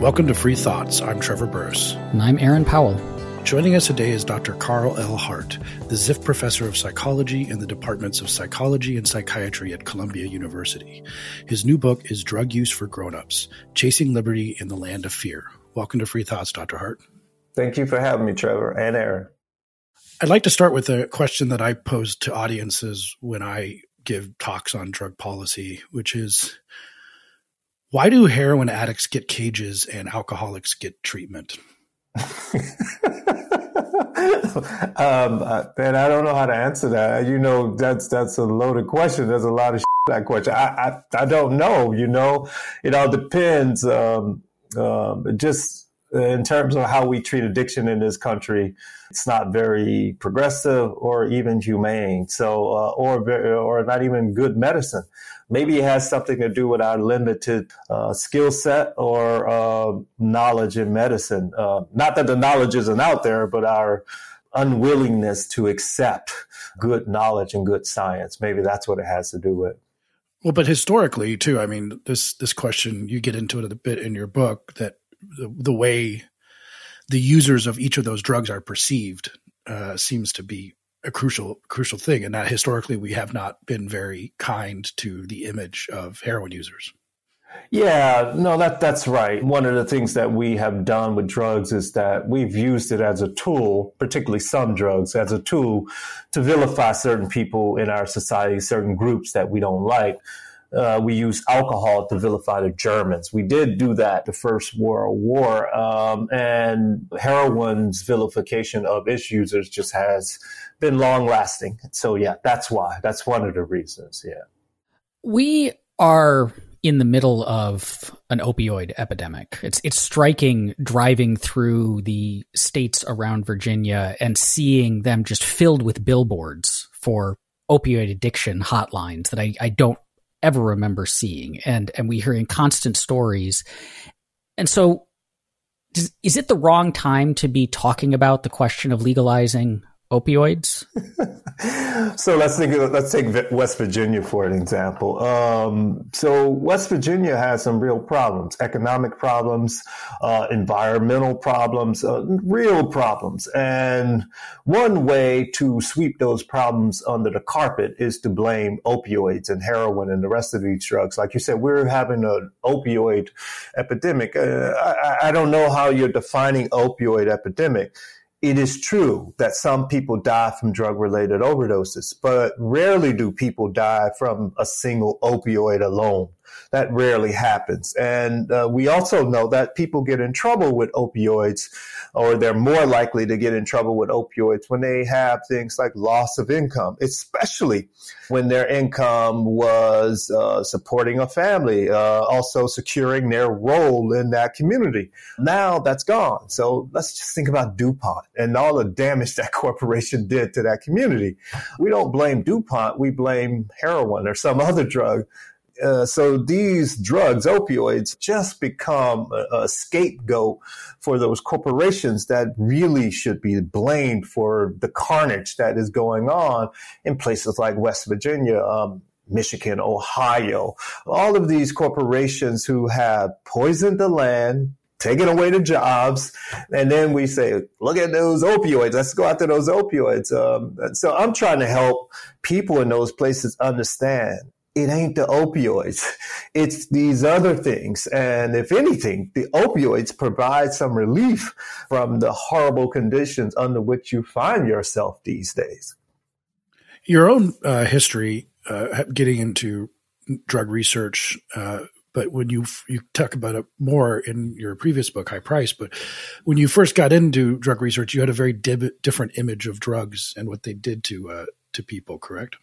Welcome to Free Thoughts. I'm Trevor Burrus. And I'm Aaron Powell. Joining us today is Dr. Carl L. Hart, the Ziff Professor of Psychology in the Departments of Psychology and Psychiatry at Columbia University. His new book is Drug Use for Grown-Ups, Chasing Liberty in the Land of Fear. Welcome to Free Thoughts, Dr. Hart. Thank you for having me, Trevor and Aaron. I'd like to start with a question that I pose to audiences when I give talks on drug policy, which is why do heroin addicts get cages and alcoholics get treatment? um, uh, I don't know how to answer that. You know, that's that's a loaded question. There's a lot of that question. I, I, I don't know. You know, it all depends. Um, um, just in terms of how we treat addiction in this country, it's not very progressive or even humane. So, uh, or or not even good medicine. Maybe it has something to do with our limited uh, skill set or uh, knowledge in medicine. Uh, not that the knowledge isn't out there, but our unwillingness to accept good knowledge and good science. Maybe that's what it has to do with. Well, but historically too, I mean, this this question you get into it a bit in your book that the, the way the users of each of those drugs are perceived uh, seems to be a crucial crucial thing, and that historically we have not been very kind to the image of heroin users. Yeah, no, that that's right. One of the things that we have done with drugs is that we've used it as a tool, particularly some drugs, as a tool to vilify certain people in our society, certain groups that we don't like uh, we used alcohol to vilify the Germans. We did do that the First World War, um, and heroin's vilification of its users just has been long lasting. So yeah, that's why. That's one of the reasons. Yeah, we are in the middle of an opioid epidemic. It's it's striking driving through the states around Virginia and seeing them just filled with billboards for opioid addiction hotlines that I, I don't ever remember seeing, and and we hearing constant stories, and so. Is it the wrong time to be talking about the question of legalizing opioids? so let's think. Let's take West Virginia for an example. Um, so West Virginia has some real problems: economic problems, uh, environmental problems, uh, real problems. And one way to sweep those problems under the carpet is to blame opioids and heroin and the rest of these drugs. Like you said, we're having an opioid epidemic. Uh, I, I don't know how you're defining opioid epidemic it is true that some people die from drug related overdoses, but rarely do people die from a single opioid alone that rarely happens. And uh, we also know that people get in trouble with opioids, or they're more likely to get in trouble with opioids when they have things like loss of income, especially when their income was uh, supporting a family, uh, also securing their role in that community. Now that's gone. So let's just think about DuPont and all the damage that corporation did to that community. We don't blame DuPont, we blame heroin or some other drug uh, so these drugs, opioids, just become a, a, scapegoat for those corporations that really should be blamed for the carnage that is going on in places like West Virginia. Um, Michigan, Ohio, all of these corporations who have poisoned the land, taken away the jobs, and then we say, look at those opioids. Let's go after those opioids. Um, so I'm trying to help people in those places understand it ain't the opioids. It's these other things. And if anything, the opioids provide some relief from the horrible conditions under which you find yourself these days. Your own uh, history, uh, getting into drug research, uh, but when you you talk about it more in your previous book, High Price, but when you first got into drug research, you had a very different image of drugs and what they did to uh, to people. Correct?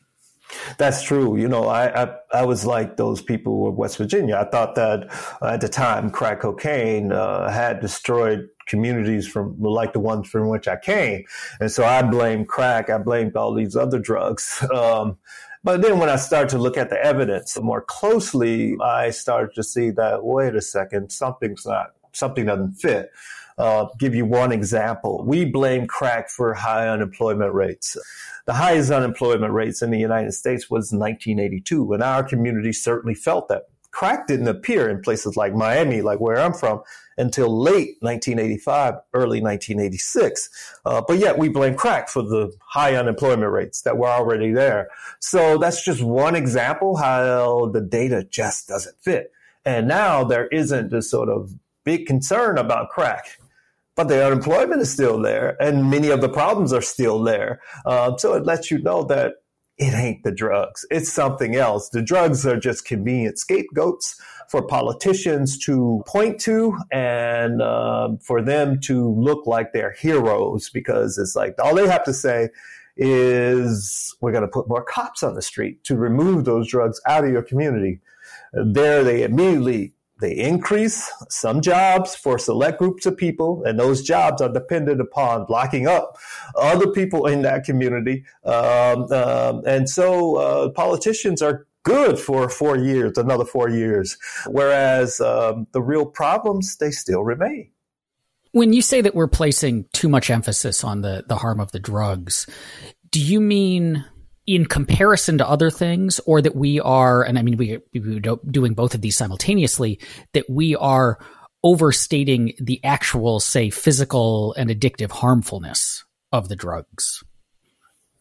That's true. You know, I, I, I was like those people of West Virginia. I thought that at the time, crack cocaine uh, had destroyed communities from like the ones from which I came, and so I blamed crack. I blamed all these other drugs. Um, but then when I started to look at the evidence more closely, I started to see that wait a second, something's not something doesn't fit. Uh, give you one example. We blame crack for high unemployment rates. The highest unemployment rates in the United States was 1982, and our community certainly felt that crack didn't appear in places like Miami, like where I'm from, until late 1985, early 1986. Uh, but yet we blame crack for the high unemployment rates that were already there. So that's just one example how the data just doesn't fit. And now there isn't this sort of big concern about crack but the unemployment is still there and many of the problems are still there. Uh, so it lets you know that it ain't the drugs. It's something else. The drugs are just convenient scapegoats for politicians to point to and uh, for them to look like they're heroes because it's like all they have to say is we're going to put more cops on the street to remove those drugs out of your community. There they immediately they increase some jobs for select groups of people, and those jobs are dependent upon locking up other people in that community. Um, um, and so uh, politicians are good for four years, another four years, whereas um, the real problems, they still remain. When you say that we're placing too much emphasis on the, the harm of the drugs, do you mean in comparison to other things, or that we are, and I mean, we, we doing both of these simultaneously, that we are overstating the actual, say, physical and addictive harmfulness of the drugs.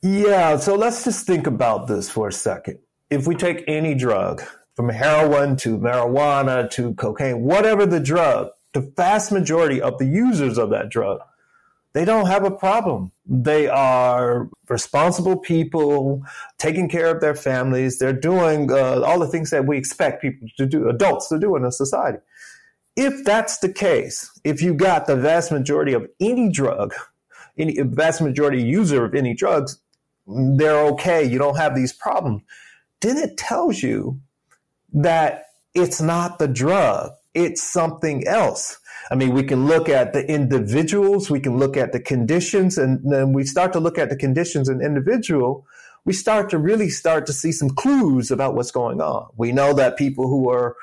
Yeah, so let's just think about this for a second. If we take any drug, from heroin to marijuana to cocaine, whatever the drug, the vast majority of the users of that drug they don't have a problem. They are responsible people, taking care of their families. They're doing uh, all the things that we expect people to do, adults to do in a society. If that's the case, if you got the vast majority of any drug, any vast majority user of any drugs, they're okay. You don't have these problems. Then it tells you that it's not the drug. It's something else. I mean, we can look at the individuals, we can look at the conditions, and then we start to look at the conditions and individual. We start to really start to see some clues about what's going on. We know that people who are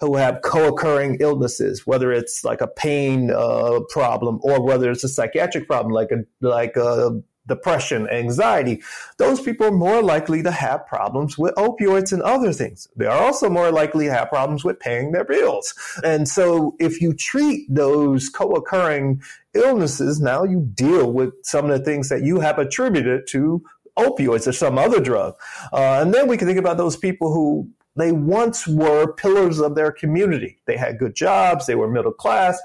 who have co-occurring illnesses, whether it's like a pain uh, problem or whether it's a psychiatric problem, like a like a depression, anxiety, those people are more likely to have problems with opioids and other things. They are also more likely to have problems with paying their bills. And so if you treat those co-occurring illnesses, now you deal with some of the things that you have attributed to opioids or some other drug. Uh, and then we can think about those people who they once were pillars of their community. They had good jobs, they were middle class,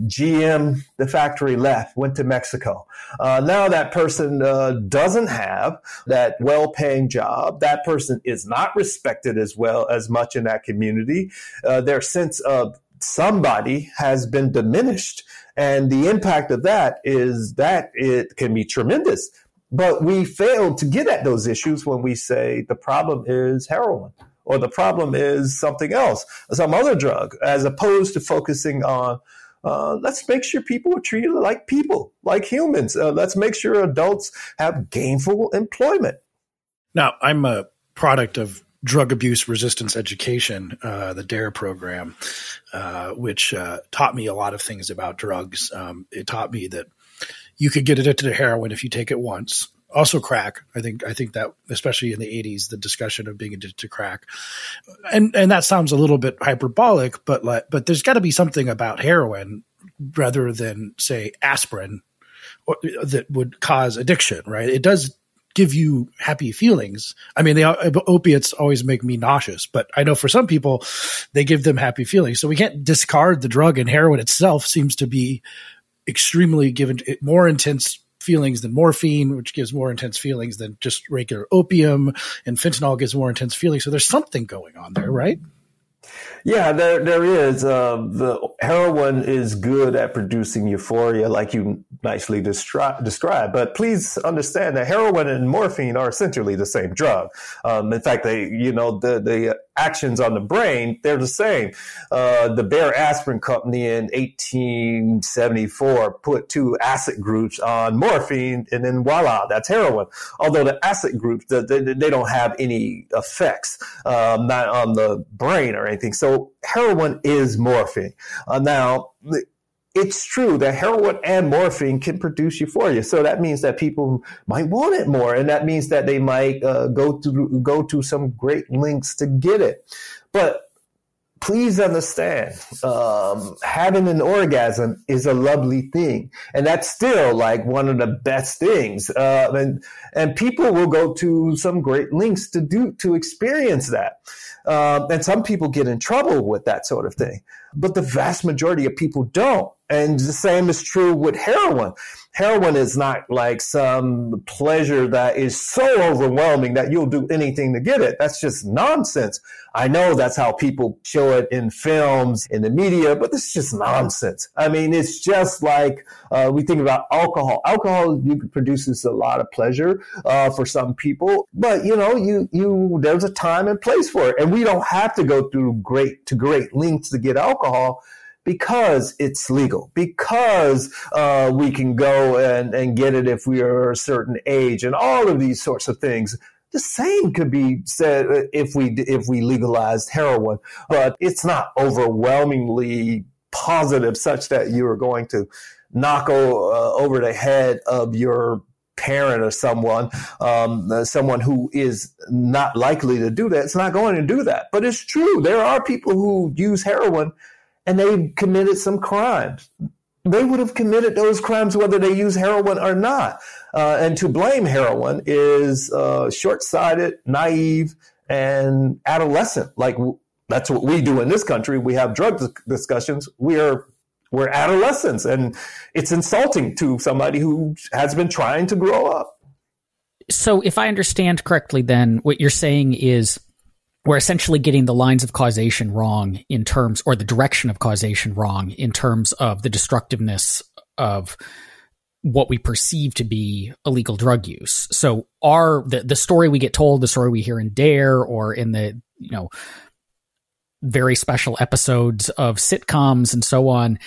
GM, the factory left, went to Mexico. Uh, now that person uh, doesn't have that well-paying job. That person is not respected as well as much in that community. Uh, their sense of somebody has been diminished, and the impact of that is that it can be tremendous. But we fail to get at those issues when we say the problem is heroin or the problem is something else, some other drug, as opposed to focusing on uh, let's make sure people are treated like people, like humans. Uh, let's make sure adults have gainful employment. Now, I'm a product of drug abuse resistance education, uh, the DARE program, uh, which uh, taught me a lot of things about drugs. Um, it taught me that you could get addicted to heroin if you take it once also crack. I think I think that especially in the 80s, the discussion of being addicted to crack, and and that sounds a little bit hyperbolic, but like, but there's got to be something about heroin rather than say aspirin or, that would cause addiction, right? It does give you happy feelings. I mean, the opiates always make me nauseous, but I know for some people they give them happy feelings. So we can't discard the drug and heroin itself seems to be extremely given more intense feelings than morphine, which gives more intense feelings than just regular opium, and fentanyl gives more intense feelings. So there's something going on there, right? Yeah, there there is. Uh, the heroin is good at producing euphoria, like you nicely destri- described. But please understand that heroin and morphine are essentially the same drug. Um, in fact, they you know the the actions on the brain they're the same. Uh, the Bayer Aspirin Company in 1874 put two acid groups on morphine, and then voila, that's heroin. Although the acid groups they, they don't have any effects, um, not on the brain or anything. So heroin is morphine. Uh, now, it's true that heroin and morphine can produce euphoria. So that means that people might want it more, and that means that they might uh, go to go to some great lengths to get it. But please understand, um, having an orgasm is a lovely thing, and that's still like one of the best things. Uh, and and people will go to some great lengths to do to experience that. Um, and some people get in trouble with that sort of thing, but the vast majority of people don't. And the same is true with heroin. Heroin is not like some pleasure that is so overwhelming that you'll do anything to get it. That's just nonsense. I know that's how people show it in films, in the media, but this is just nonsense. I mean, it's just like uh, we think about alcohol. Alcohol produces a lot of pleasure uh, for some people, but you know, you you there's a time and place for it, and we don't have to go through great to great lengths to get alcohol because it's legal, because uh, we can go and, and get it if we are a certain age, and all of these sorts of things. The same could be said if we if we legalized heroin, but it's not overwhelmingly positive such that you are going to knock o- uh, over the head of your parent or someone, um, uh, someone who is not likely to do that. It's not going to do that. But it's true. There are people who use heroin and they've committed some crimes. They would have committed those crimes whether they use heroin or not. Uh, and to blame heroin is uh, short sighted, naive, and adolescent. Like that's what we do in this country. We have drug discussions. We are we're adolescents, and it's insulting to somebody who has been trying to grow up. So, if I understand correctly, then what you're saying is we're essentially getting the lines of causation wrong in terms, or the direction of causation wrong in terms of the destructiveness of what we perceive to be illegal drug use. So our the, the story we get told, the story we hear in Dare or in the, you know, very special episodes of sitcoms and so on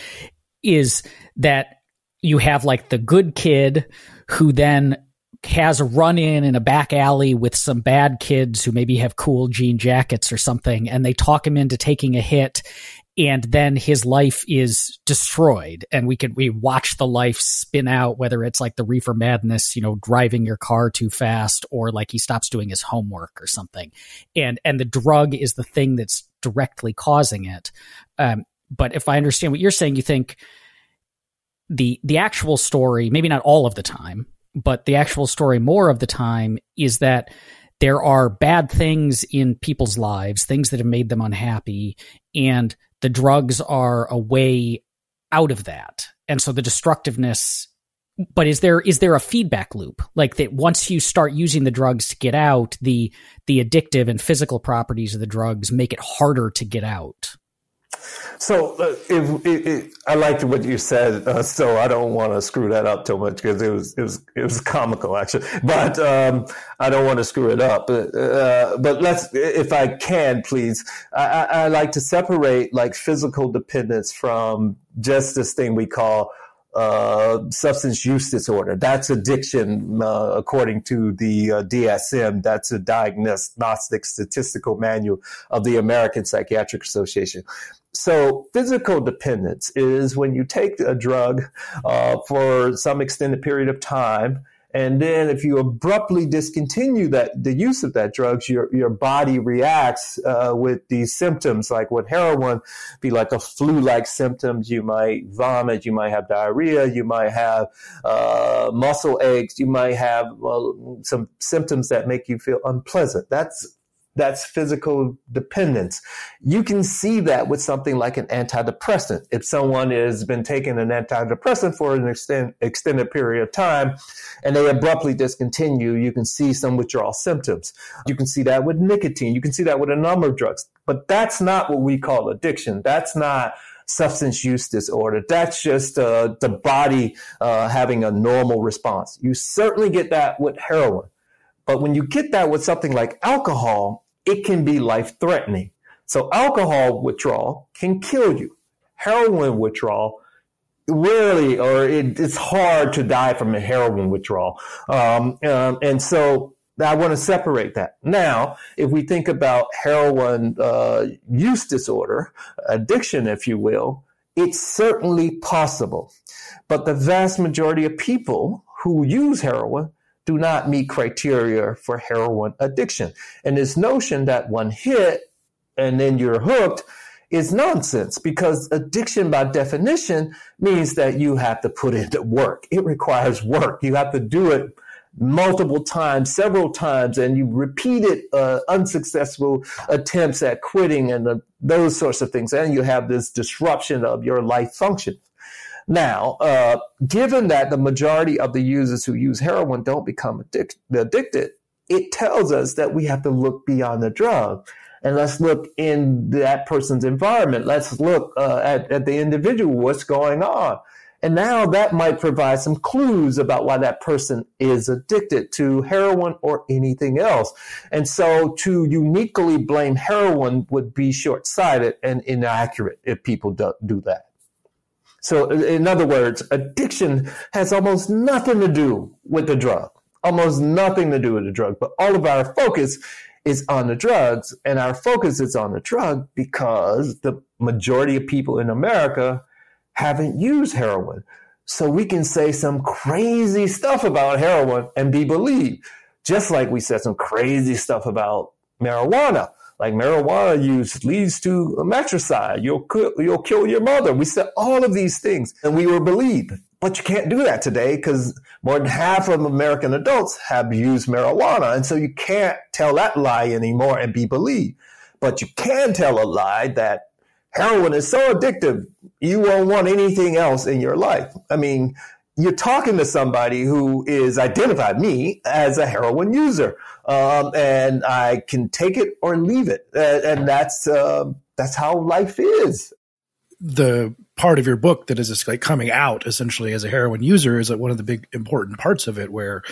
is that you have like the good kid who then has a run in in a back alley with some bad kids who maybe have cool jean jackets or something, and they talk him into taking a hit. And then his life is destroyed, and we could we watch the life spin out. Whether it's like the reefer madness, you know, driving your car too fast, or like he stops doing his homework or something, and and the drug is the thing that's directly causing it. Um, but if I understand what you're saying, you think the the actual story, maybe not all of the time, but the actual story more of the time is that there are bad things in people's lives, things that have made them unhappy, and the drugs are a way out of that. And so the destructiveness but is there is there a feedback loop like that once you start using the drugs to get out the the addictive and physical properties of the drugs make it harder to get out so uh, I liked what you said, uh, so I don't want to screw that up too much because it was it was it was comical actually, but um, I don't want to screw it up. But, uh, but let's, if I can, please, I, I, like to separate like physical dependence from just this thing we call uh, substance use disorder. That's addiction, uh, according to the uh, DSM. That's a diagnostic statistical manual of the American Psychiatric Association. So, physical dependence is when you take a drug uh, for some extended period of time and then if you abruptly discontinue that the use of that drug your your body reacts uh, with these symptoms, like with heroin, be like a flu-like symptoms. You might vomit, you might have diarrhea, you might have uh, muscle aches, you might have well, some symptoms that make you feel unpleasant. That's that's physical dependence. You can see that with something like an antidepressant. If someone has been taking an antidepressant for an extend, extended period of time and they abruptly discontinue, you can see some withdrawal symptoms. You can see that with nicotine. You can see that with a number of drugs. But that's not what we call addiction. That's not substance use disorder. That's just uh, the body uh, having a normal response. You certainly get that with heroin. But when you get that with something like alcohol, it can be life threatening. So alcohol withdrawal can kill you. Heroin withdrawal rarely, or it, it's hard to die from a heroin withdrawal. Um, um, and so I want to separate that. Now, if we think about heroin uh, use disorder, addiction, if you will, it's certainly possible. But the vast majority of people who use heroin do not meet criteria for heroin addiction. And this notion that one hit and then you're hooked is nonsense because addiction by definition means that you have to put in the work. It requires work. You have to do it multiple times, several times, and you repeated uh, unsuccessful attempts at quitting and the, those sorts of things. And you have this disruption of your life function. Now, uh, given that the majority of the users who use heroin don't become addic- addicted, it tells us that we have to look beyond the drug and let's look in that person's environment. Let's look uh, at, at the individual, what's going on. And now that might provide some clues about why that person is addicted to heroin or anything else. And so to uniquely blame heroin would be short sighted and inaccurate if people do, do that. So in other words, addiction has almost nothing to do with the drug, almost nothing to do with the drug, but all of our focus is on the drugs and our focus is on the drug because the majority of people in America haven't used heroin. So we can say some crazy stuff about heroin and be believed, just like we said some crazy stuff about marijuana like marijuana use leads to matricide. You'll you'll kill your mother. We said all of these things, and we were believed. But you can't do that today because more than half of American adults have used marijuana, and so you can't tell that lie anymore and be believed. But you can tell a lie that heroin is so addictive you won't want anything else in your life. I mean, you're talking to somebody who is identified me as a heroin user, um, and I can take it or leave it, and, that's uh, that's how life is. The part of your book that is like coming out essentially as a heroin user is one of the big important parts of it. Where,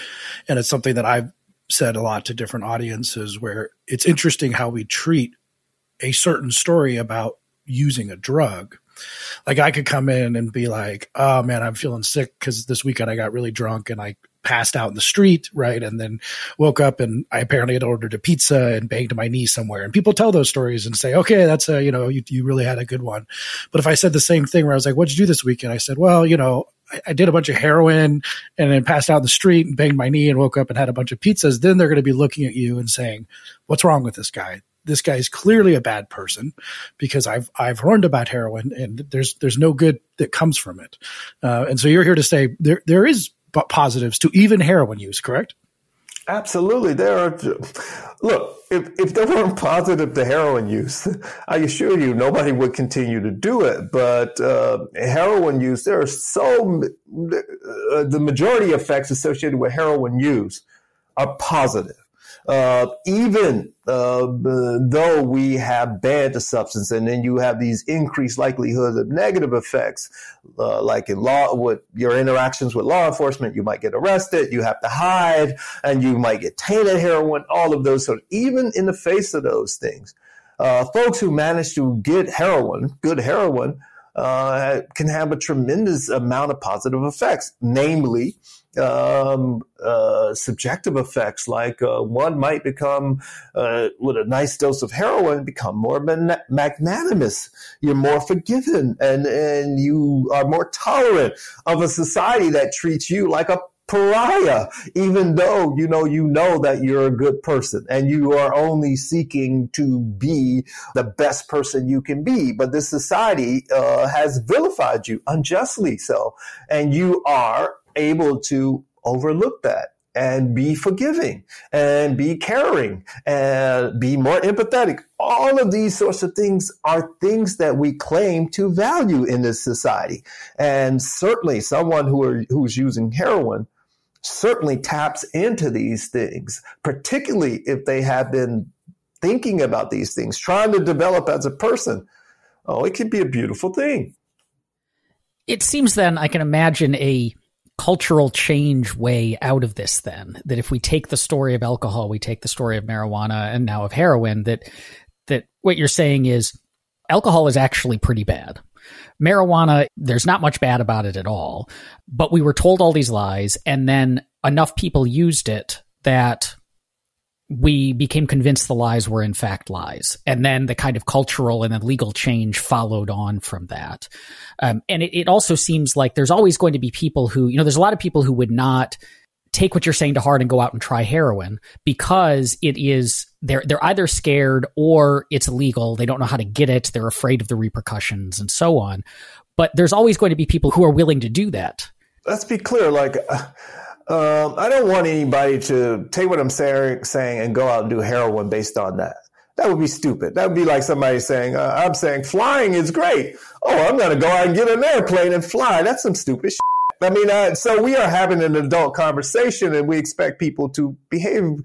and it's something that I've said a lot to different audiences. Where it's interesting how we treat a certain story about using a drug like I could come in and be like, "Oh man, I'm feeling sick because this weekend I got really drunk and I passed out in the street, right? And then woke up and I apparently had ordered a pizza and banged my knee somewhere. And people tell those stories and say, okay, that's a, you know, you, you really had a good one. But if I said the same thing where I was like, what'd you do this weekend? I said, well, you know, I, did a bunch of heroin and then passed out in the street and banged my knee and woke up and had a bunch of pizzas. Then they're going to be looking at you and saying, what's wrong with this guy? this guy is clearly a bad person because I've I've learned about heroin and there's there's no good that comes from it. Uh, and so you're here to say there there is positives to even heroin use, correct? Absolutely, there are. Look, if if there weren't positive to heroin use, I assure you nobody would continue to do it. But uh, heroin use, there are so uh, the majority effects associated with heroin use are positive uh, even uh, though we have banned the substance, and then you have these increased likelihoods of negative effects, uh, like in law, with your interactions with law enforcement, you might get arrested, you have to hide, and you might get tainted heroin. All of those. Of, even in the face of those things, uh, folks who manage to get heroin, good heroin, uh, can have a tremendous amount of positive effects, namely um, uh, subjective effects, like uh, one might become, uh, with a nice dose of heroin, become more magnanimous. You're more forgiven, and and you are more tolerant of a society that treats you like a pariah, even though you know you know that you're a good person and you are only seeking to be the best person you can be. But this society uh, has vilified you unjustly so, and you are able to overlook that and be forgiving and be caring and be more empathetic. All of these sorts of things are things that we claim to value in this society. And certainly someone who are, who's using heroin certainly taps into these things, particularly if they have been thinking about these things, trying to develop as a person. Oh, it can be a beautiful thing. It seems then I can imagine a cultural change way out of this then that if we take the story of alcohol we take the story of marijuana and now of heroin that that what you're saying is alcohol is actually pretty bad. Marijuana there's not much bad about it at all but we were told all these lies and then enough people used it that we became convinced the lies were in fact lies. And then the kind of cultural and then legal change followed on from that. Um, and it, it also seems like there's always going to be people who, you know, there's a lot of people who would not take what you're saying to heart and go out and try heroin because it is they're they're either scared or it's illegal. They don't know how to get it. They're afraid of the repercussions and so on. But there's always going to be people who are willing to do that. Let's be clear. Like, um, I don't want anybody to take what I'm saying, saying and go out and do heroin based on that. That would be stupid. That would be like somebody saying, uh, I'm saying flying is great. Oh, I'm going to go out and get an airplane and fly. That's some stupid shit. I mean, uh, so we are having an adult conversation and we expect people to behave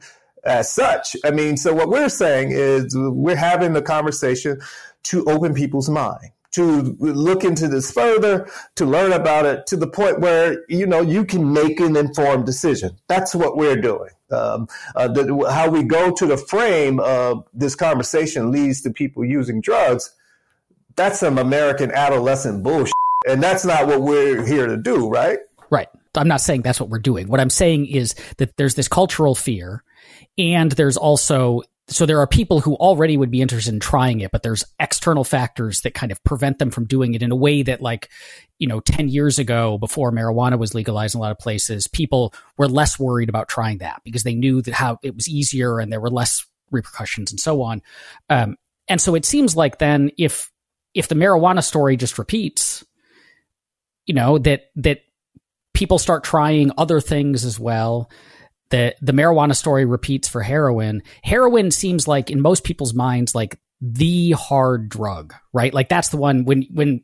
as such. I mean, so what we're saying is we're having the conversation to open people's mind to look into this further, to learn about it to the point where, you know, you can make an informed decision. That's what we're doing. Um, uh, the, how we go to the frame of this conversation leads to people using drugs. That's some American adolescent bullshit. And that's not what we're here to do, right? Right. I'm not saying that's what we're doing. What I'm saying is that there's this cultural fear and there's also so there are people who already would be interested in trying it, but there's external factors that kind of prevent them from doing it in a way that like, you know, 10 years ago before marijuana was legalized in a lot of places, people were less worried about trying that because they knew that how it was easier and there were less repercussions and so on. Um, and so it seems like then if, if the marijuana story just repeats, you know, that, that people start trying other things as well, the the marijuana story repeats for heroin. Heroin seems like in most people's minds like the hard drug, right? Like that's the one when when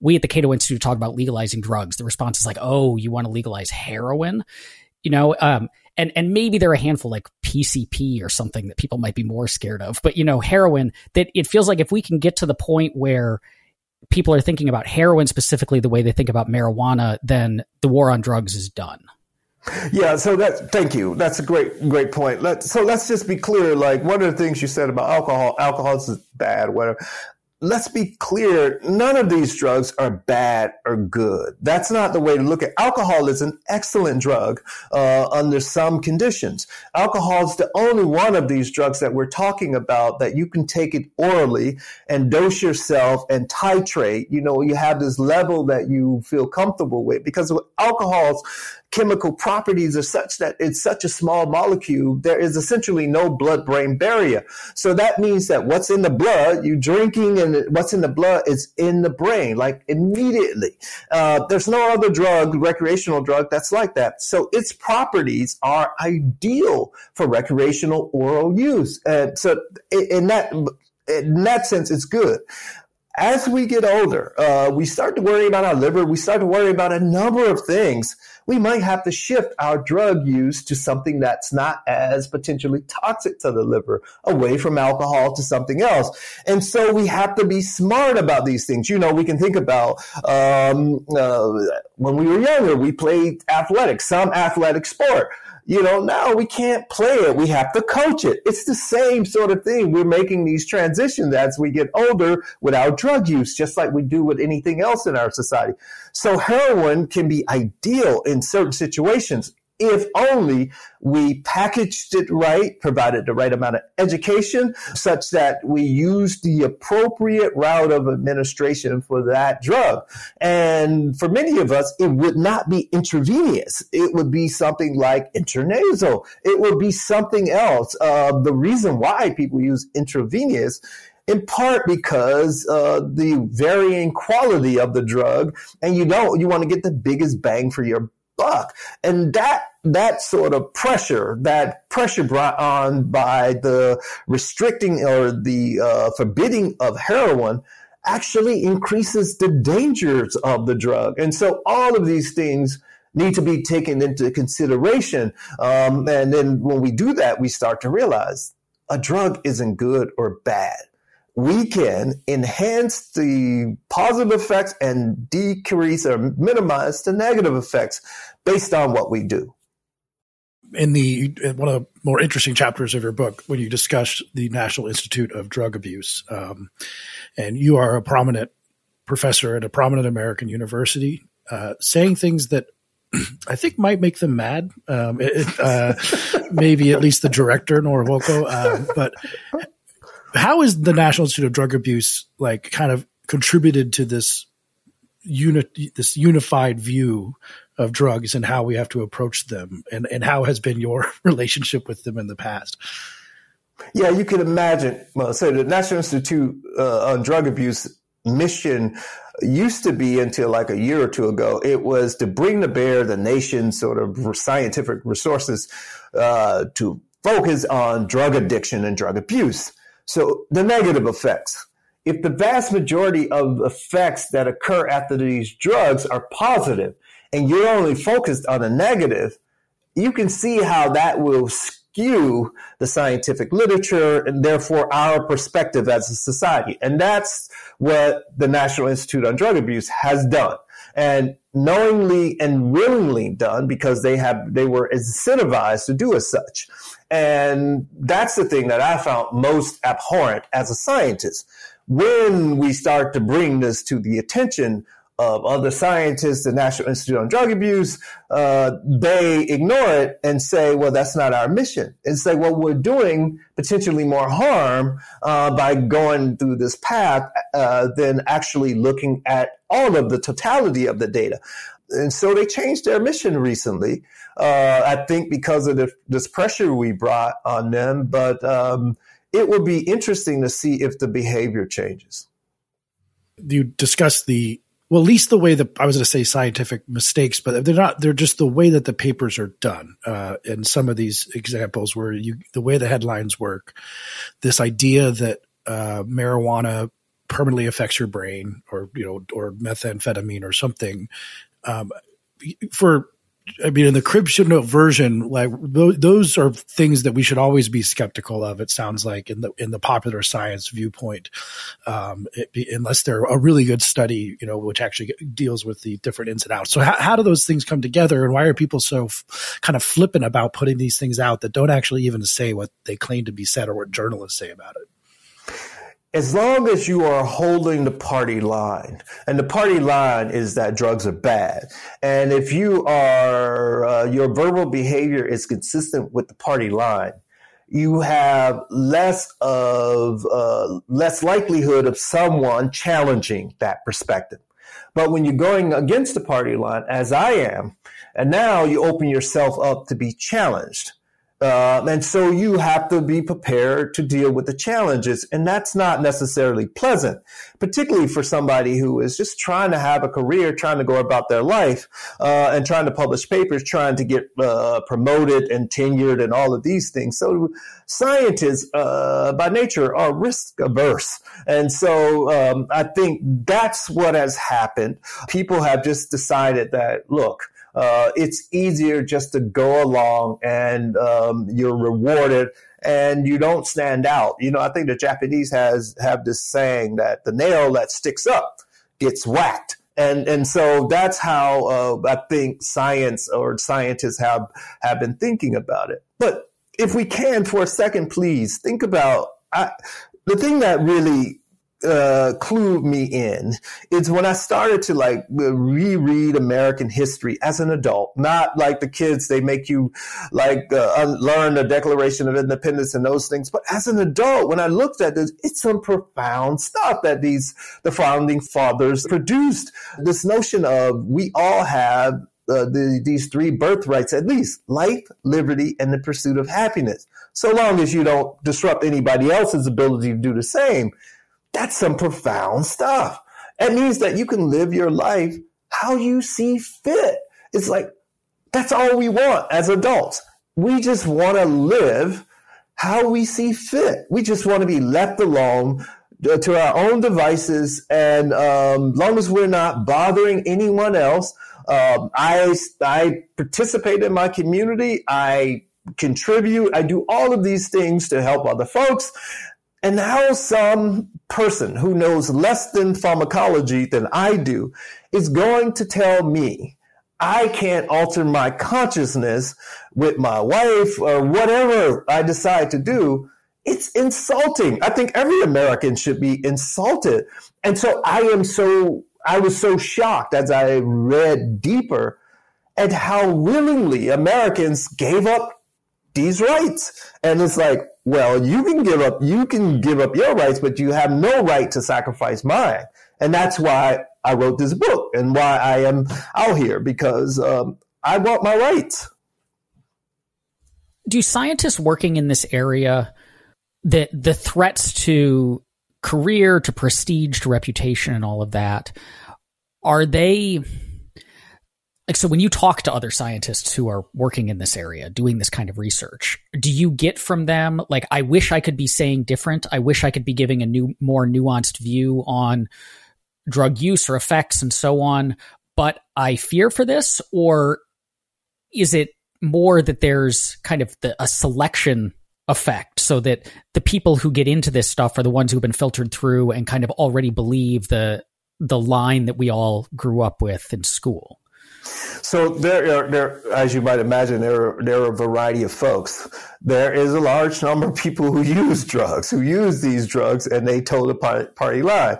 we at the Cato Institute talk about legalizing drugs, the response is like, "Oh, you want to legalize heroin?" You know, um, and and maybe there are a handful like PCP or something that people might be more scared of, but you know, heroin. That it feels like if we can get to the point where people are thinking about heroin specifically the way they think about marijuana, then the war on drugs is done. Yeah, so that thank you. That's a great great point. Let so let's just be clear. Like one of the things you said about alcohol, alcohol is bad, whatever let's be clear none of these drugs are bad or good that's not the way to look at alcohol is an excellent drug uh, under some conditions alcohol is the only one of these drugs that we're talking about that you can take it orally and dose yourself and titrate you know you have this level that you feel comfortable with because alcohol's chemical properties are such that it's such a small molecule, there is essentially no blood brain barrier. So that means that what's in the blood, you drinking and what's in the blood is in the brain, like immediately. Uh, there's no other drug, recreational drug that's like that. So its properties are ideal for recreational oral use. And so in that, in that sense, it's good as we get older, uh, we start to worry about our liver. We start to worry about a number of things we might have to shift our drug use to something that's not as potentially toxic to the liver, away from alcohol to something else. And so we have to be smart about these things. You know, we can think about um, uh, when we were younger, we played athletics, some athletic sport you know, now we can't play it. We have to coach it. It's the same sort of thing. We're making these transitions as we get older without drug use, just like we do with anything else in our society. So heroin can be ideal in certain situations if only we packaged it right, provided the right amount of education, such that we use the appropriate route of administration for that drug. And for many of us, it would not be intravenous. It would be something like intranasal. It would be something else. Uh, the reason why people use intravenous in part because uh, the varying quality of the drug, and you don't you want to get the biggest bang for your buck. And that that sort of pressure, that pressure brought on by the restricting or the uh, forbidding of heroin actually increases the dangers of the drug. And so all of these things need to be taken into consideration. Um, and then when we do that, we start to realize a drug isn't good or bad we can enhance the positive effects and decrease or minimize the negative effects based on what we do. In the one of the more interesting chapters of your book, when you discuss the National Institute of Drug Abuse, um, and you are a prominent professor at a prominent American university, uh, saying things that I think might make them mad. Um, it, uh, maybe at least the director, Nora Volkow. Uh, but how is the National Institute of Drug Abuse like kind of contributed to this uni- this unified view of drugs and how we have to approach them? And, and how has been your relationship with them in the past? Yeah you can imagine. Well so the national institute uh, on drug abuse mission used to be until like a year or two ago it was to bring to bear the nation's sort of scientific resources uh, to focus on drug addiction and drug abuse so the negative effects if the vast majority of effects that occur after these drugs are positive and you're only focused on the negative, you can see how that will skew the scientific literature and therefore our perspective as a society. And that's what the National Institute on Drug Abuse has done. And knowingly and willingly done because they have they were incentivized to do as such. And that's the thing that I found most abhorrent as a scientist when we start to bring this to the attention of other scientists, the National Institute on Drug Abuse, uh, they ignore it and say, well, that's not our mission. And say, well, we're doing potentially more harm uh, by going through this path uh, than actually looking at all of the totality of the data. And so they changed their mission recently. Uh, I think because of the, this pressure we brought on them, but um, it will be interesting to see if the behavior changes. You discussed the well, at least the way that I was going to say scientific mistakes, but they're not. They're just the way that the papers are done. Uh, and some of these examples where you, the way the headlines work, this idea that uh, marijuana permanently affects your brain, or you know, or methamphetamine or something. Um, for I mean, in the crib note version, like those are things that we should always be skeptical of. It sounds like in the in the popular science viewpoint, um, it, unless they're a really good study, you know, which actually deals with the different ins and outs. So, how, how do those things come together, and why are people so f- kind of flippant about putting these things out that don't actually even say what they claim to be said or what journalists say about it? As long as you are holding the party line, and the party line is that drugs are bad, and if you are uh, your verbal behavior is consistent with the party line, you have less of uh, less likelihood of someone challenging that perspective. But when you're going against the party line, as I am, and now you open yourself up to be challenged uh, and so you have to be prepared to deal with the challenges. And that's not necessarily pleasant, particularly for somebody who is just trying to have a career, trying to go about their life, uh, and trying to publish papers, trying to get uh, promoted and tenured and all of these things. So scientists, uh, by nature, are risk averse. And so um, I think that's what has happened. People have just decided that, look, uh, it's easier just to go along and um, you're rewarded and you don't stand out. You know, I think the Japanese has have this saying that the nail that sticks up gets whacked. And and so that's how uh, I think science or scientists have have been thinking about it. But if we can, for a second, please think about I, the thing that really uh, clued me in is when I started to like reread American history as an adult, not like the kids, they make you like uh, learn the Declaration of Independence and those things. But as an adult, when I looked at this, it's some profound stuff that these, the founding fathers produced. This notion of we all have uh, the, these three birthrights at least life, liberty, and the pursuit of happiness. So long as you don't disrupt anybody else's ability to do the same. That's some profound stuff. It means that you can live your life how you see fit. It's like, that's all we want as adults. We just want to live how we see fit. We just want to be left alone uh, to our own devices. And um, long as we're not bothering anyone else, um, I, I participate in my community. I contribute. I do all of these things to help other folks. And how some person who knows less than pharmacology than I do is going to tell me I can't alter my consciousness with my wife or whatever I decide to do. It's insulting. I think every American should be insulted. And so I am so, I was so shocked as I read deeper at how willingly Americans gave up these rights. And it's like, well, you can give up, you can give up your rights, but you have no right to sacrifice mine. And that's why I wrote this book and why I am out here because um, I want my rights. Do scientists working in this area that the threats to career, to prestige, to reputation, and all of that are they like so when you talk to other scientists who are working in this area doing this kind of research do you get from them like i wish i could be saying different. I wish i could be giving a new more nuanced view on drug use or effects and so on but i fear for this? Or is it more that there's kind of the, a selection effect so that the people who get into this stuff are the ones who've been filtered through and kind of already believe the the line that we all grew up with in school so there, are, there, as you might imagine, there are, there are a variety of folks. There is a large number of people who use drugs, who use these drugs, and they toe the party line,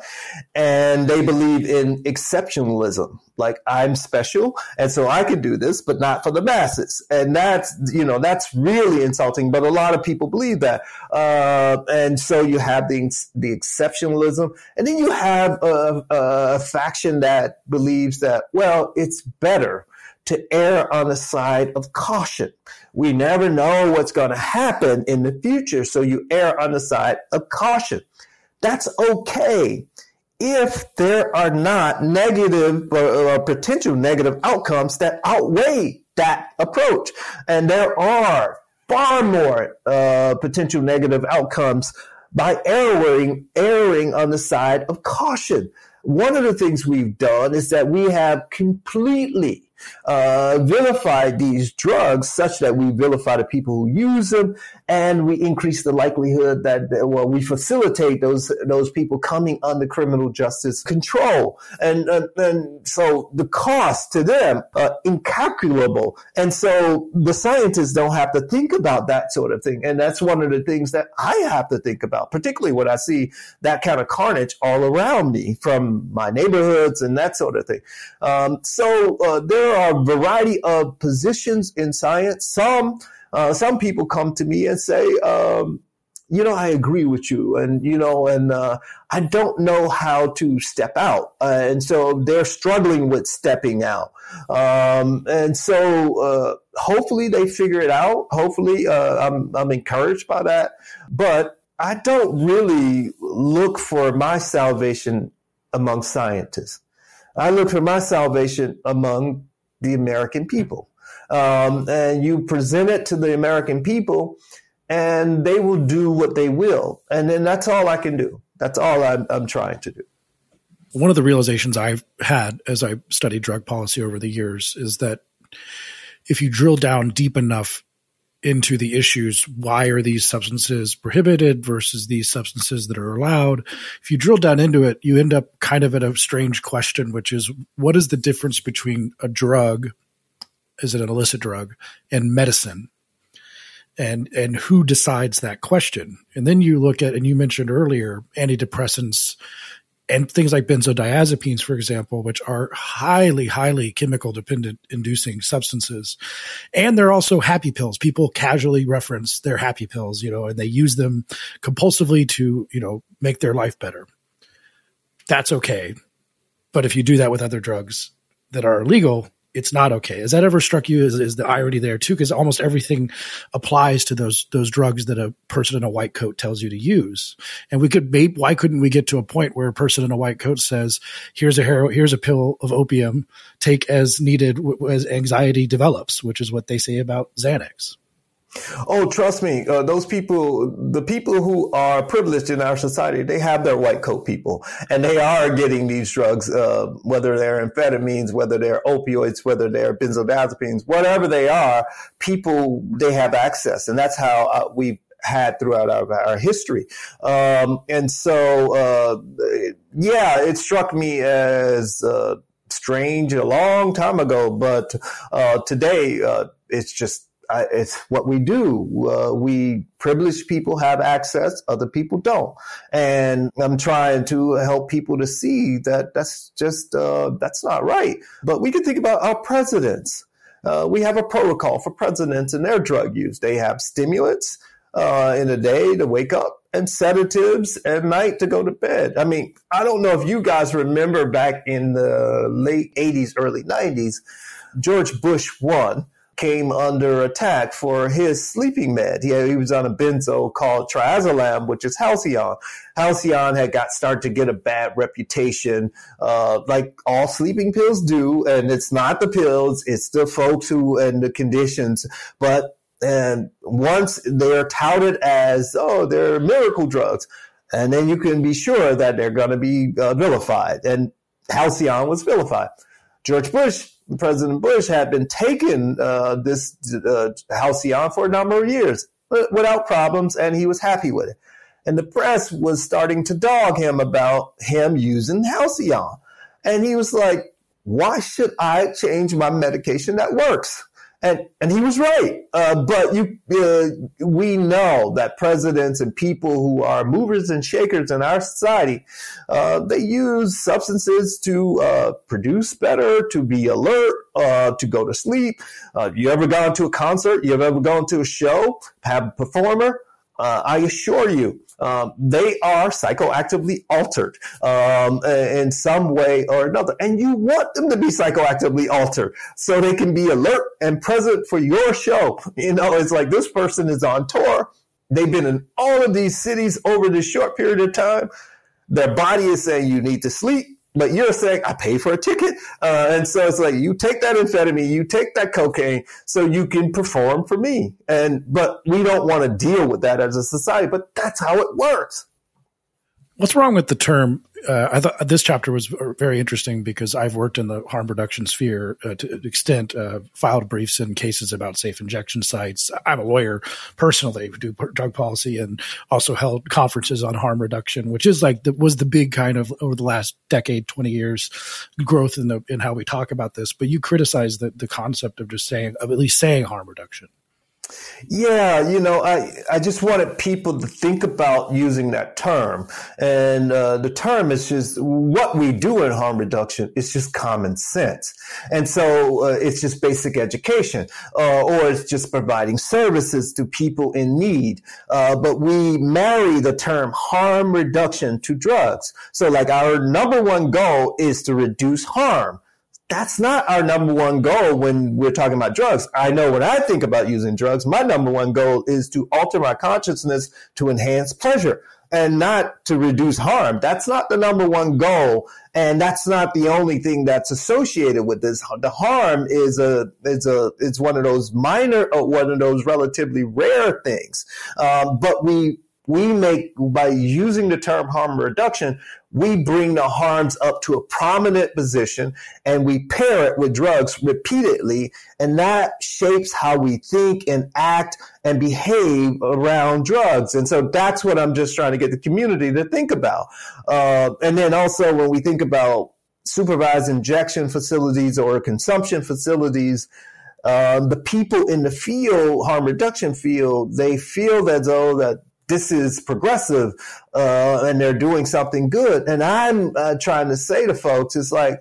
and they believe in exceptionalism. Like I'm special, and so I can do this, but not for the masses. And that's you know that's really insulting. But a lot of people believe that, uh, and so you have the the exceptionalism, and then you have a, a faction that believes that well, it's better to err on the side of caution. We never know what's going to happen in the future, so you err on the side of caution. That's okay if there are not negative or, or potential negative outcomes that outweigh that approach. And there are far more uh, potential negative outcomes by erring, erring on the side of caution. One of the things we've done is that we have completely uh, vilify these drugs such that we vilify the people who use them and we increase the likelihood that well we facilitate those those people coming under criminal justice control. And and, and so the cost to them are incalculable. And so the scientists don't have to think about that sort of thing. And that's one of the things that I have to think about particularly when I see that kind of carnage all around me from my neighborhoods and that sort of thing. Um, so uh, there are a variety of positions in science. Some uh, some people come to me and say, um, you know, I agree with you, and you know, and uh, I don't know how to step out, uh, and so they're struggling with stepping out, um, and so uh, hopefully they figure it out. Hopefully, uh, I'm I'm encouraged by that, but I don't really look for my salvation among scientists. I look for my salvation among the American people um, and you present it to the American people, and they will do what they will. And then that's all I can do. That's all I'm, I'm trying to do. One of the realizations I've had as I studied drug policy over the years is that if you drill down deep enough into the issues why are these substances prohibited versus these substances that are allowed if you drill down into it you end up kind of at a strange question which is what is the difference between a drug is it an illicit drug and medicine? And and who decides that question? And then you look at and you mentioned earlier antidepressants and things like benzodiazepines for example which are highly highly chemical dependent inducing substances. And they're also happy pills. People casually reference their happy pills you know and they use them compulsively to you know make their life better. That's okay. But if you do that with other drugs that are illegal it's not okay. Has that ever struck you as, as the irony there too? Because almost everything applies to those those drugs that a person in a white coat tells you to use. And we could maybe why couldn't we get to a point where a person in a white coat says, "Here's a hero, here's a pill of opium, take as needed as anxiety develops," which is what they say about Xanax. Oh, trust me, uh, those people, the people who are privileged in our society, they have their white coat people, and they are getting these drugs, uh, whether they're amphetamines, whether they're opioids, whether they're benzodiazepines, whatever they are. People they have access, and that's how uh, we've had throughout our, our history. Um, and so, uh, yeah, it struck me as uh, strange a long time ago, but uh, today it's just uh, it's what we do. Uh, we privileged people have access, other people don't. And I'm trying to help people to see that that's just, uh, that's not right. But we can think about our presidents. Uh, we have a protocol for presidents and their drug use. They have stimulants. uh, in the day to wake up and sedatives at night to go to bed. I mean, I don't know if you guys remember back in the late 80s, early 90s, George Bush one came under attack for his sleeping med. He, he was on a benzo called triazolam, which is Halcion. Halcion had got started to get a bad reputation, uh, like all sleeping pills do. And it's not the pills, it's the folks who and the conditions. But and once they're touted as, oh, they're miracle drugs, and then you can be sure that they're going to be uh, vilified. And Halcion was vilified. George Bush, President Bush, had been taking uh, this uh, Halcion for a number of years without problems, and he was happy with it. And the press was starting to dog him about him using Halcion, And he was like, why should I change my medication that works? And, and he was right. Uh, but you, uh, we know that presidents and people who are movers and shakers in our society, uh, they use substances to uh, produce better, to be alert, uh, to go to sleep. Uh, you ever gone to a concert? You ever gone to a show? Have a performer? I assure you, um, they are psychoactively altered um, in some way or another. And you want them to be psychoactively altered so they can be alert and present for your show. You know, it's like this person is on tour. They've been in all of these cities over this short period of time. Their body is saying you need to sleep but you're saying I paid for a ticket, uh, and so it's like you take that amphetamine, you take that cocaine, so you can perform for me. And but we don't want to deal with that as a society. But that's how it works. What's wrong with the term uh, I thought this chapter was very interesting because I've worked in the harm reduction sphere uh, to extent, uh, filed briefs in cases about safe injection sites. I'm a lawyer personally do drug policy and also held conferences on harm reduction, which is like the, was the big kind of over the last decade, 20 years growth in the, in how we talk about this. But you criticize the, the concept of just saying, of at least saying harm reduction. Yeah, you know, I, I just wanted people to think about using that term. And uh, the term is just what we do in harm reduction is just common sense. And so uh, it's just basic education, uh, or it's just providing services to people in need. Uh, but we marry the term harm reduction to drugs. So, like, our number one goal is to reduce harm that's not our number one goal when we're talking about drugs. I know when I think about using drugs, my number one goal is to alter my consciousness to enhance pleasure and not to reduce harm. That's not the number one goal. And that's not the only thing that's associated with this. The harm is a, is a, it's one of those minor, or uh, one of those relatively rare things. Um, but we, we make by using the term harm reduction, we bring the harms up to a prominent position and we pair it with drugs repeatedly. And that shapes how we think and act and behave around drugs. And so that's what I'm just trying to get the community to think about. Uh, and then also when we think about supervised injection facilities or consumption facilities, um, the people in the field, harm reduction field, they feel as though that this is progressive uh, and they're doing something good. And I'm uh, trying to say to folks, it's like,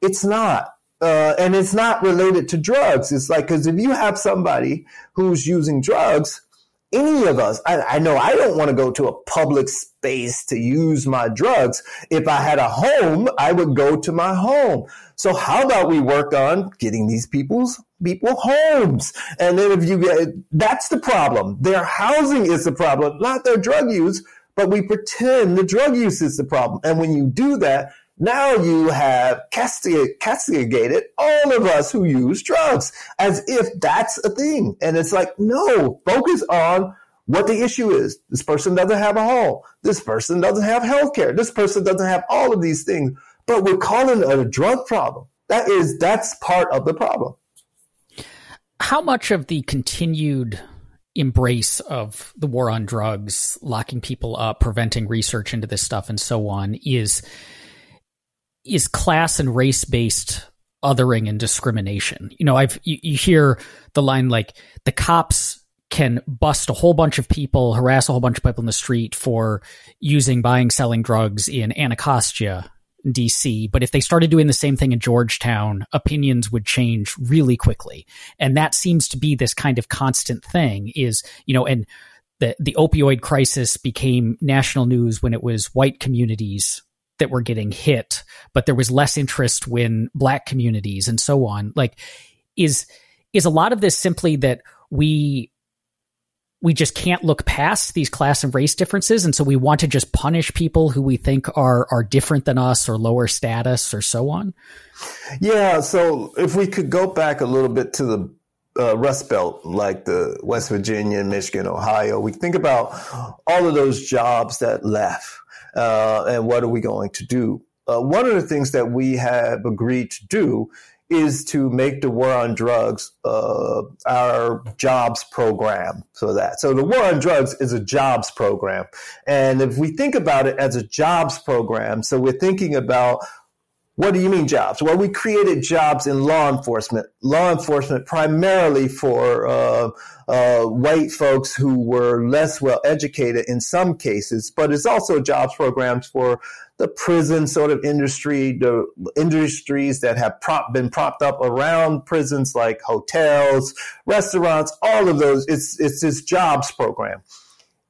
it's not. Uh, and it's not related to drugs. It's like, because if you have somebody who's using drugs, any of us, I, I know I don't want to go to a public space to use my drugs. If I had a home, I would go to my home. So how about we work on getting these people's people homes? And then if you get, that's the problem. Their housing is the problem, not their drug use, but we pretend the drug use is the problem. And when you do that, now you have castigated all of us who use drugs as if that's a thing. And it's like, no, focus on what the issue is. This person doesn't have a home. This person doesn't have health care. This person doesn't have all of these things, but we're calling it a drug problem. That is, that's part of the problem. How much of the continued embrace of the war on drugs, locking people up, preventing research into this stuff and so on is is class and race based othering and discrimination. You know, I've you, you, hear the line like the cops can bust a whole bunch of people, harass a whole bunch of people in the street for using, buying, selling drugs in Anacostia, DC. But if they started doing the same thing in Georgetown, opinions would change really quickly. And that seems to be this kind of constant thing is, you know, and the the opioid crisis became national news when it was white communities that were getting hit, but there was less interest when black communities and so on. Like, is is a lot of this simply that we we just can't look past these class and race differences. And so we want to just punish people who we think are are different than us or lower status or so on. Yeah. So if we could go back a little bit to the uh, Rust Belt, like the West Virginia, Michigan, Ohio, we think about all of those jobs that left, uh, and what are we going to do? Uh, one of the things that we have agreed to do is to make the war on drugs uh, our jobs program so that. So the war on drugs is a jobs program. And if we think about it as a jobs program, so we're thinking about what do you mean jobs? Well, we created jobs in law enforcement, law enforcement primarily for uh, uh, white folks who were less well educated in some cases, but it's also jobs programs for the prison sort of industry, the industries that have prop, been propped up around prisons like hotels, restaurants, all of those. It's, it's this jobs program.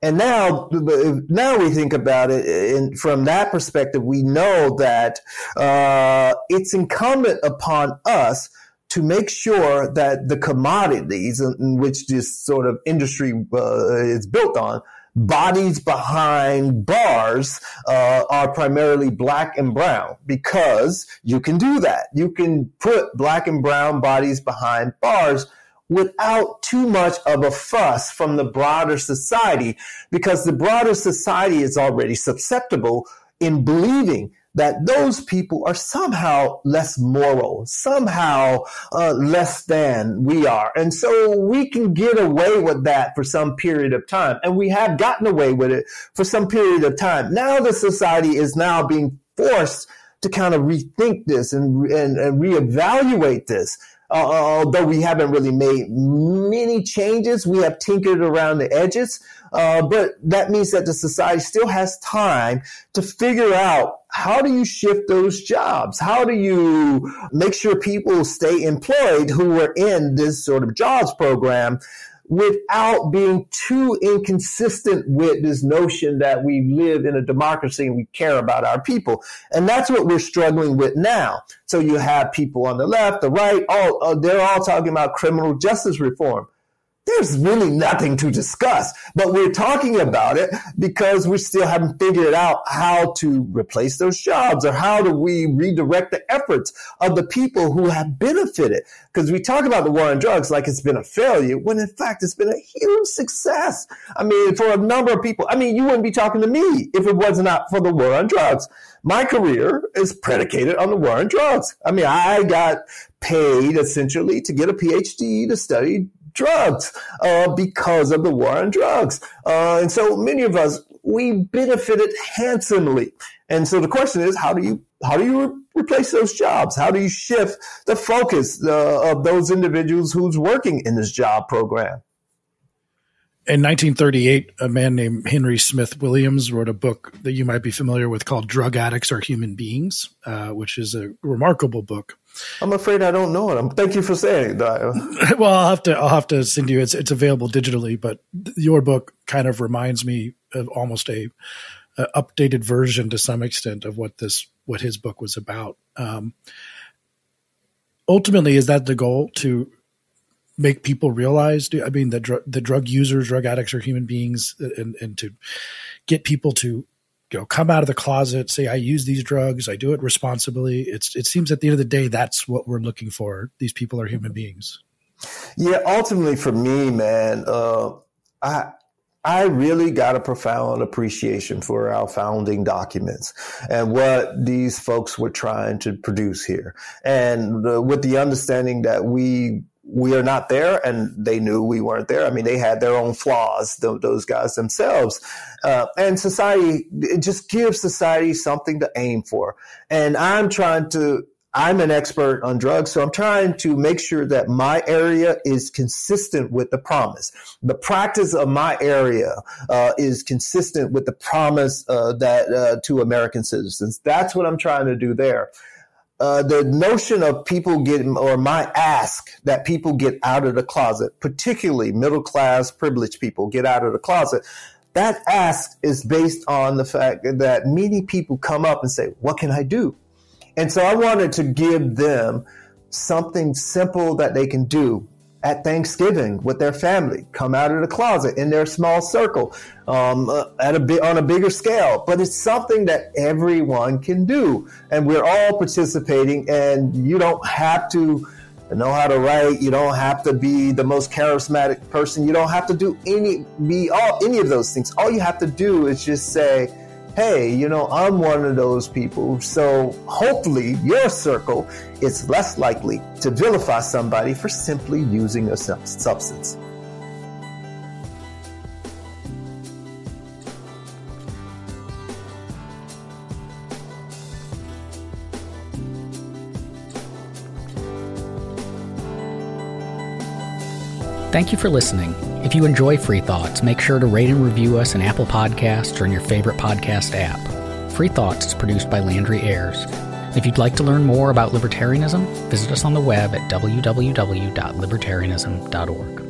And now, now we think about it in, from that perspective. We know that uh, it's incumbent upon us to make sure that the commodities in which this sort of industry uh, is built on bodies behind bars uh, are primarily black and brown because you can do that. You can put black and brown bodies behind bars without too much of a fuss from the broader society because the broader society is already susceptible in believing that those people are somehow less moral, somehow uh, less than we are. And so we can get away with that for some period of time. And we have gotten away with it for some period of time. Now the society is now being forced to kind of rethink this and, and, and reevaluate this uh, although we haven't really made many changes, we have tinkered around the edges. Uh, but that means that the society still has time to figure out how do you shift those jobs? How do you make sure people stay employed who are in this sort of jobs program without being too inconsistent with this notion that we live in a democracy and we care about our people. And that's what we're struggling with now. So you have people on the left, the right, all, uh, they're all talking about criminal justice reform there's really nothing to discuss, but we're talking about it because we still haven't figured out how to replace those jobs or how do we redirect the efforts of the people who have benefited. Because we talk about the war on drugs like it's been a failure when in fact it's been a huge success. I mean, for a number of people, I mean, you wouldn't be talking to me if it was not for the war on drugs. My career is predicated on the war on drugs. I mean, I got paid essentially to get a PhD to study drugs uh, because of the war on drugs. Uh, and so many of us, we benefited handsomely. And so the question is, how do you how do you re- replace those jobs? How do you shift the focus uh, of those individuals who's working in this job program? In 1938, a man named Henry Smith Williams wrote a book that you might be familiar with called Drug Addicts Are Human Beings, uh, which is a remarkable book. I'm afraid I don't know it. I'm, thank you for saying that. well, I'll have to I'll have to send you. It's it's available digitally, but your book kind of reminds me of almost a, a updated version to some extent of what this what his book was about. Um, ultimately, is that the goal to make people realize? I mean, the dr- the drug users, drug addicts are human beings, and and to get people to you know come out of the closet say i use these drugs i do it responsibly it's it seems at the end of the day that's what we're looking for these people are human beings yeah ultimately for me man uh, i I really got a profound appreciation for our founding documents and what these folks were trying to produce here. And uh, with the understanding that we we are not there and they knew we weren't there. I mean, they had their own flaws, those guys themselves. Uh, and society, it just gives society something to aim for. And I'm trying to, I'm an expert on drugs, so I'm trying to make sure that my area is consistent with the promise. The practice of my area uh, is consistent with the promise uh, that uh, to American citizens. That's what I'm trying to do there. Uh, the notion of people getting, or my ask that people get out of the closet, particularly middle class privileged people get out of the closet, that ask is based on the fact that many people come up and say, What can I do? And so I wanted to give them something simple that they can do at Thanksgiving with their family, come out of the closet in their small circle, um, uh, at a on a bigger scale. But it's something that everyone can do, and we're all participating. And you don't have to know how to write. You don't have to be the most charismatic person. You don't have to do any be all any of those things. All you have to do is just say hey, you know, I'm one of those people. So hopefully your circle is less likely to vilify somebody for simply using a substance. Thank you for listening. If you enjoy Free Thoughts, make sure to rate and review us in Apple Podcasts or in your favorite podcast app. Free Thoughts is produced by Landry Ayres. If you'd like to learn more about libertarianism, visit us on the web at www.libertarianism.org.